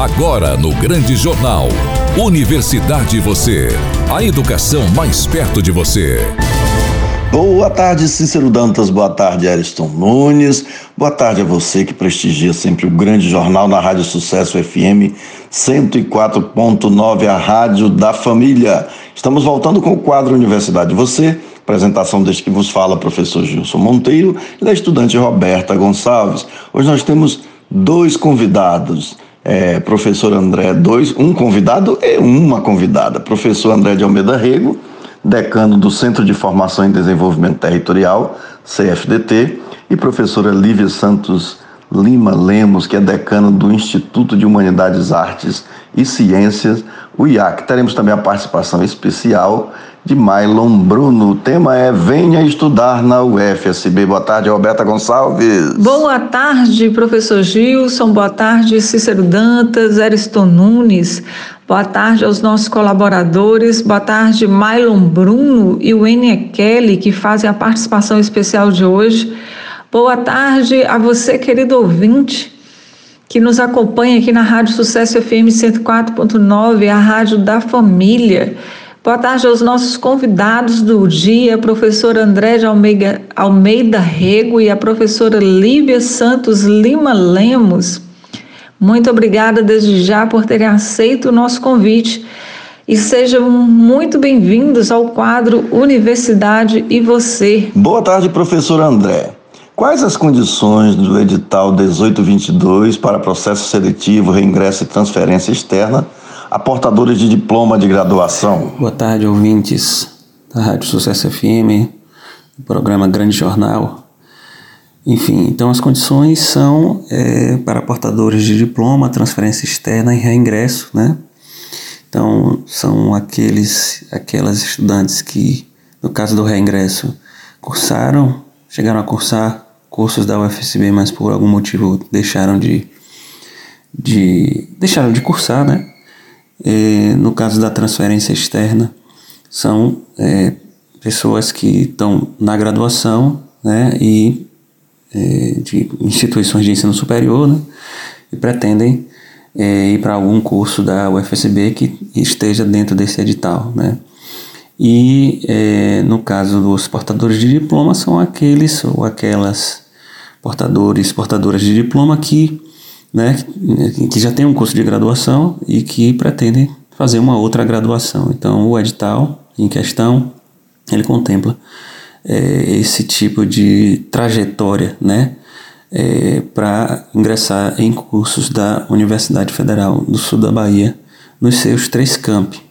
Agora no Grande Jornal. Universidade Você. A educação mais perto de você. Boa tarde, Cícero Dantas. Boa tarde, Ariston Nunes. Boa tarde a você que prestigia sempre o grande jornal na Rádio Sucesso FM 104.9, a rádio da família. Estamos voltando com o quadro Universidade Você. Apresentação deste que vos fala, professor Gilson Monteiro e da estudante Roberta Gonçalves. Hoje nós temos dois convidados é, professor André, dois, um convidado e uma convidada. Professor André de Almeida Rego, decano do Centro de Formação em Desenvolvimento Territorial, CFDT, e professora Lívia Santos Lima Lemos, que é decana do Instituto de Humanidades, Artes e Ciências, o IAC. Teremos também a participação especial de Mailon Bruno. O tema é Venha estudar na UFSB. Boa tarde, Roberta Gonçalves. Boa tarde, professor Gilson. Boa tarde, Cícero Dantas, Ariston Nunes. Boa tarde aos nossos colaboradores. Boa tarde, Mailon Bruno e o Enia Kelly, que fazem a participação especial de hoje. Boa tarde a você, querido ouvinte, que nos acompanha aqui na Rádio Sucesso FM 104.9, a rádio da família. Boa tarde aos nossos convidados do dia, a professora André de Almeida, Almeida Rego e a professora Lívia Santos Lima Lemos. Muito obrigada desde já por terem aceito o nosso convite e sejam muito bem-vindos ao quadro Universidade e Você. Boa tarde, professor André. Quais as condições do edital 1822 para processo seletivo, reingresso e transferência externa a portadores de diploma de graduação. Boa tarde, ouvintes da Rádio Sucesso FM, do programa Grande Jornal. Enfim, então as condições são é, para portadores de diploma, transferência externa e reingresso, né? Então, são aqueles, aquelas estudantes que, no caso do reingresso, cursaram, chegaram a cursar cursos da UFSB, mas por algum motivo deixaram de, de deixaram de cursar, né? É, no caso da transferência externa, são é, pessoas que estão na graduação né, e é, de instituições de ensino superior né, e pretendem é, ir para algum curso da UFSB que esteja dentro desse edital. Né. E é, no caso dos portadores de diploma, são aqueles ou aquelas portadores, portadoras de diploma que né, que já tem um curso de graduação e que pretendem fazer uma outra graduação. Então, o edital em questão, ele contempla é, esse tipo de trajetória, né, é, para ingressar em cursos da Universidade Federal do Sul da Bahia, nos seus três campi,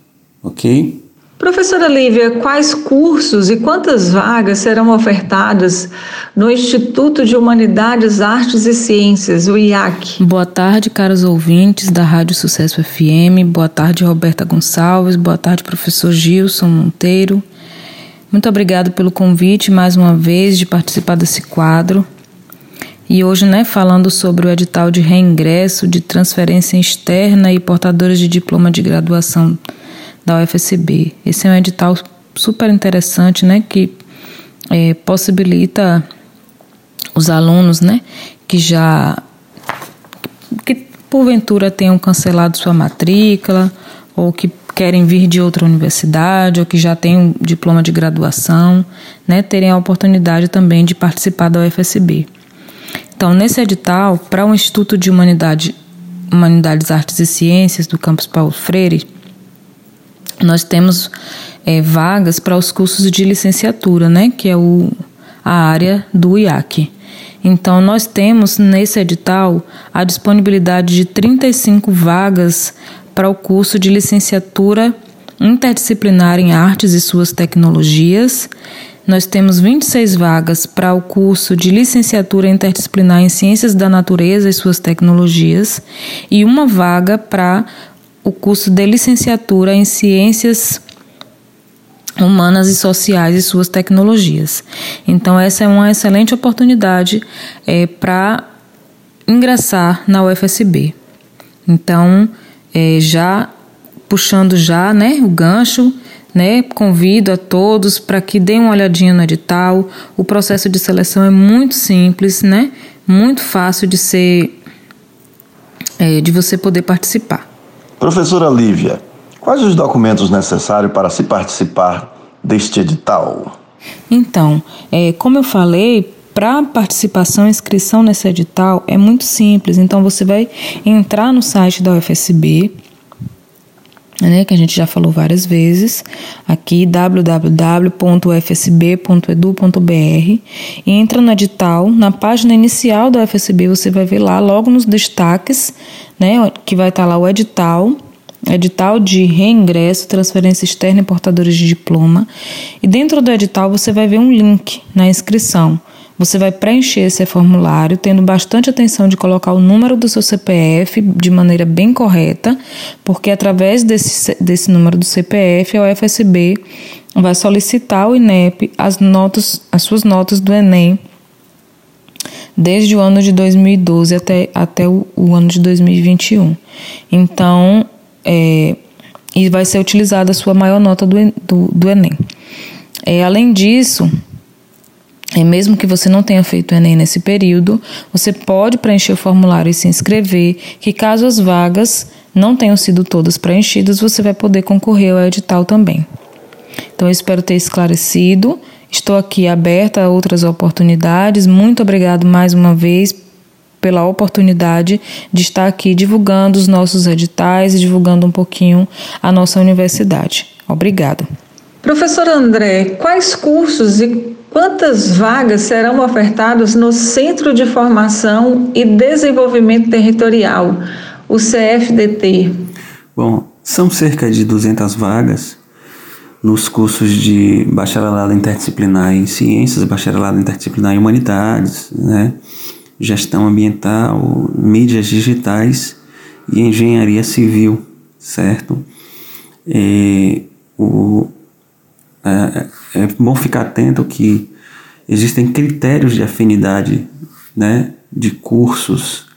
ok? Professora Lívia, quais cursos e quantas vagas serão ofertadas no Instituto de Humanidades, Artes e Ciências, o IAC? Boa tarde, caros ouvintes da Rádio Sucesso FM. Boa tarde, Roberta Gonçalves. Boa tarde, professor Gilson Monteiro. Muito obrigado pelo convite mais uma vez de participar desse quadro. E hoje, né, falando sobre o edital de reingresso, de transferência externa e portadores de diploma de graduação da UFSB. Esse é um edital super interessante, né, que é, possibilita os alunos, né, que já que porventura tenham cancelado sua matrícula ou que querem vir de outra universidade ou que já têm um diploma de graduação, né, terem a oportunidade também de participar da UFSB. Então, nesse edital, para o Instituto de Humanidade, Humanidades, Artes e Ciências do campus Paulo Freire, nós temos é, vagas para os cursos de licenciatura, né, que é o, a área do IAC. Então, nós temos nesse edital a disponibilidade de 35 vagas para o curso de licenciatura interdisciplinar em artes e suas tecnologias. Nós temos 26 vagas para o curso de licenciatura interdisciplinar em ciências da natureza e suas tecnologias e uma vaga para o curso de licenciatura em Ciências Humanas e Sociais e suas tecnologias. Então, essa é uma excelente oportunidade é, para ingressar na UFSB. Então, é, já puxando já né, o gancho, né, convido a todos para que deem uma olhadinha no edital. O processo de seleção é muito simples, né, muito fácil de ser é, de você poder participar. Professora Lívia, quais os documentos necessários para se participar deste edital? Então, é, como eu falei, para participação e inscrição nesse edital é muito simples. Então, você vai entrar no site da UFSB, né, que a gente já falou várias vezes, aqui www.ufsb.edu.br, entra no edital, na página inicial da UFSB você vai ver lá, logo nos destaques, né, que vai estar lá o edital, edital de reingresso, transferência externa e portadores de diploma, e dentro do edital você vai ver um link na inscrição. Você vai preencher esse formulário, tendo bastante atenção de colocar o número do seu CPF de maneira bem correta, porque através desse, desse número do CPF, a UFSB vai solicitar ao INEP as, notas, as suas notas do Enem desde o ano de 2012 até, até o, o ano de 2021. Então, é, e vai ser utilizada a sua maior nota do, do, do Enem. É, além disso, e mesmo que você não tenha feito o Enem nesse período, você pode preencher o formulário e se inscrever, que caso as vagas não tenham sido todas preenchidas, você vai poder concorrer ao edital também. Então, eu espero ter esclarecido. Estou aqui aberta a outras oportunidades. Muito obrigado mais uma vez pela oportunidade de estar aqui divulgando os nossos editais e divulgando um pouquinho a nossa universidade. Obrigada. Professor André, quais cursos e Quantas vagas serão ofertadas no Centro de Formação e Desenvolvimento Territorial, o CFDT? Bom, são cerca de 200 vagas nos cursos de bacharelado interdisciplinar em ciências, bacharelado interdisciplinar em humanidades, né? gestão ambiental, mídias digitais e engenharia civil, certo? E o, é, é bom ficar atento que existem critérios de afinidade né, de cursos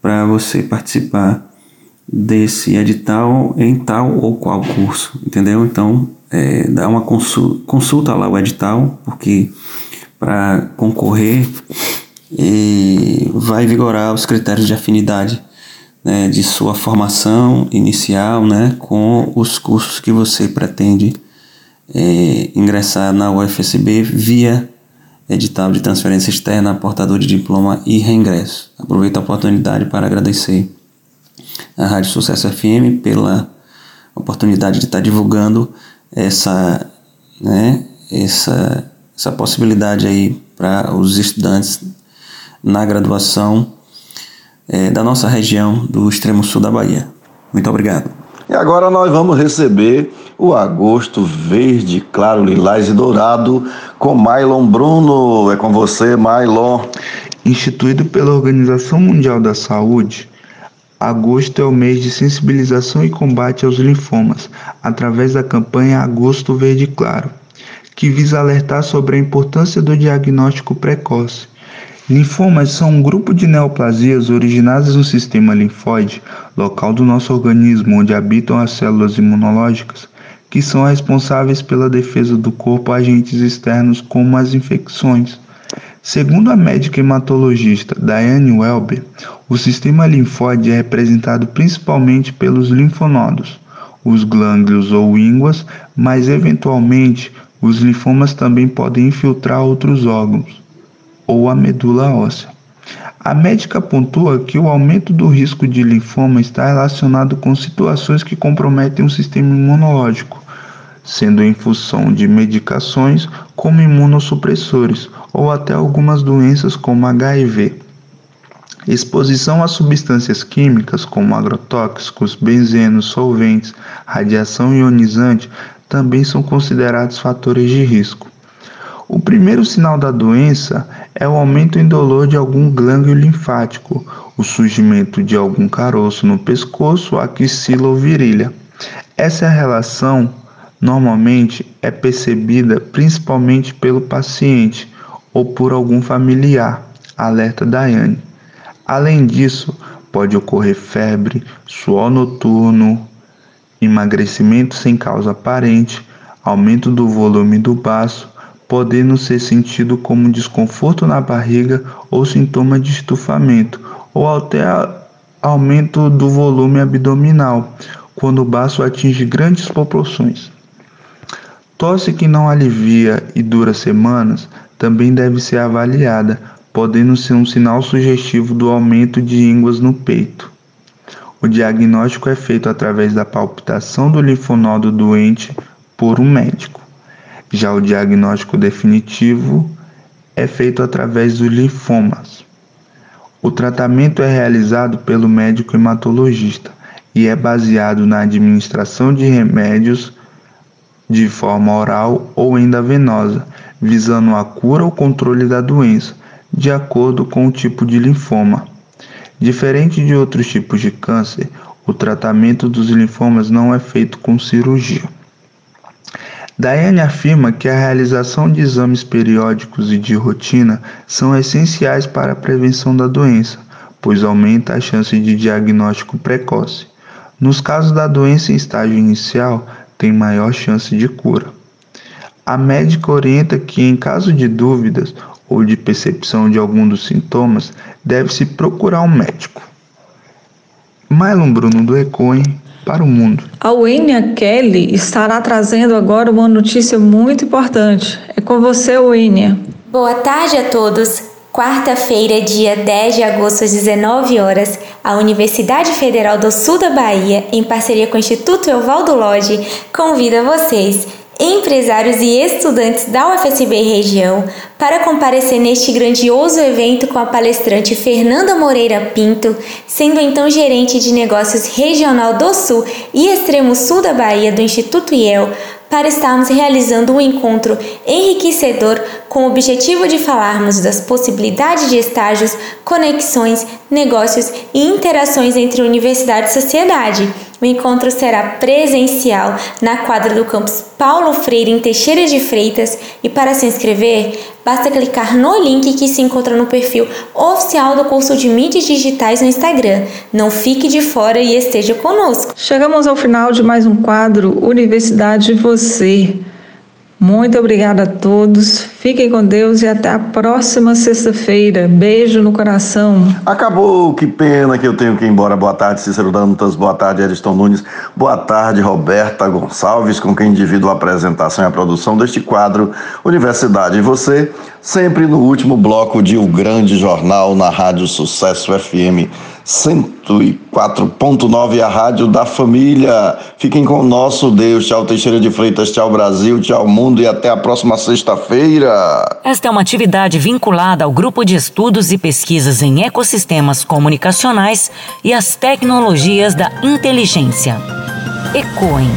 para você participar desse edital em tal ou qual curso, entendeu? Então, é, dá uma consulta, consulta lá o edital, porque para concorrer vai vigorar os critérios de afinidade né, de sua formação inicial né, com os cursos que você pretende é, ingressar na UFSB via edital de transferência externa, portador de diploma e reingresso. Aproveito a oportunidade para agradecer à Rádio Sucesso FM pela oportunidade de estar divulgando essa, né, essa, essa possibilidade aí para os estudantes na graduação é, da nossa região do extremo sul da Bahia. Muito obrigado. E agora nós vamos receber o agosto verde, claro, lilás e dourado com Mylon Bruno. É com você, Mylon. Instituído pela Organização Mundial da Saúde, agosto é o mês de sensibilização e combate aos linfomas, através da campanha Agosto Verde Claro, que visa alertar sobre a importância do diagnóstico precoce Linfomas são um grupo de neoplasias originadas no sistema linfóide, local do nosso organismo onde habitam as células imunológicas, que são responsáveis pela defesa do corpo a agentes externos como as infecções. Segundo a médica hematologista Diane Welber, o sistema linfóide é representado principalmente pelos linfonodos, os glândulos ou ínguas, mas eventualmente os linfomas também podem infiltrar outros órgãos ou a medula óssea. A médica pontua que o aumento do risco de linfoma está relacionado com situações que comprometem o sistema imunológico, sendo em função de medicações como imunossupressores ou até algumas doenças como HIV. Exposição a substâncias químicas como agrotóxicos, benzenos, solventes, radiação ionizante também são considerados fatores de risco. O primeiro sinal da doença é o aumento indolor de algum glândulo linfático, o surgimento de algum caroço no pescoço, axila ou virilha. Essa relação normalmente é percebida principalmente pelo paciente ou por algum familiar, alerta Daiane. Além disso, pode ocorrer febre, suor noturno, emagrecimento sem causa aparente, aumento do volume do baço, podendo ser sentido como desconforto na barriga ou sintoma de estufamento, ou até, aumento do volume abdominal, quando o baço atinge grandes proporções. Tosse que não alivia e dura semanas também deve ser avaliada, podendo ser um sinal sugestivo do aumento de ínguas no peito. O diagnóstico é feito através da palpitação do linfonodo doente por um médico. Já o diagnóstico definitivo é feito através dos linfomas. O tratamento é realizado pelo médico hematologista e é baseado na administração de remédios de forma oral ou endovenosa, visando a cura ou controle da doença, de acordo com o tipo de linfoma. Diferente de outros tipos de câncer, o tratamento dos linfomas não é feito com cirurgia. Daiane afirma que a realização de exames periódicos e de rotina são essenciais para a prevenção da doença, pois aumenta a chance de diagnóstico precoce. Nos casos da doença em estágio inicial, tem maior chance de cura. A médica orienta que, em caso de dúvidas ou de percepção de algum dos sintomas, deve-se procurar um médico. Mylon Bruno do Ecoin para o mundo. A Wênia Kelly estará trazendo agora uma notícia muito importante. É com você, Wênia. Boa tarde a todos. Quarta-feira, dia 10 de agosto, às 19 horas, a Universidade Federal do Sul da Bahia, em parceria com o Instituto Evaldo Lodge, convida vocês empresários e estudantes da UFSB região para comparecer neste grandioso evento com a palestrante Fernanda Moreira Pinto, sendo então gerente de negócios regional do Sul e extremo sul da Bahia do Instituto IEL, para estarmos realizando um encontro enriquecedor com o objetivo de falarmos das possibilidades de estágios, conexões, negócios e interações entre universidade e sociedade. O encontro será presencial na quadra do campus Paulo Freire em Teixeira de Freitas e para se inscrever, basta clicar no link que se encontra no perfil oficial do curso de mídias digitais no Instagram. Não fique de fora e esteja conosco. Chegamos ao final de mais um quadro Universidade Você. Muito obrigada a todos. Fiquem com Deus e até a próxima sexta-feira. Beijo no coração. Acabou, que pena que eu tenho que ir embora. Boa tarde, Cícero Dantas. Boa tarde, Ariston Nunes. Boa tarde, Roberta Gonçalves, com quem divido a apresentação e a produção deste quadro Universidade e Você, sempre no último bloco de O Grande Jornal na Rádio Sucesso FM 104.9, a Rádio da Família. Fiquem com o nosso Deus. Tchau, Teixeira de Freitas. Tchau, Brasil. Tchau, mundo. E até a próxima sexta-feira. Esta é uma atividade vinculada ao Grupo de Estudos e Pesquisas em Ecossistemas Comunicacionais e as Tecnologias da Inteligência. ECOEM.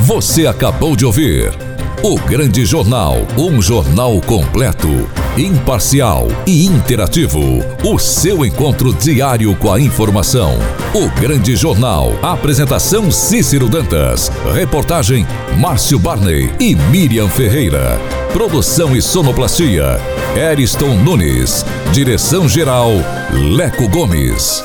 Você acabou de ouvir. O Grande Jornal, um jornal completo, imparcial e interativo. O seu encontro diário com a informação. O Grande Jornal. Apresentação Cícero Dantas. Reportagem Márcio Barney e Miriam Ferreira. Produção e sonoplastia Eriston Nunes. Direção geral Leco Gomes.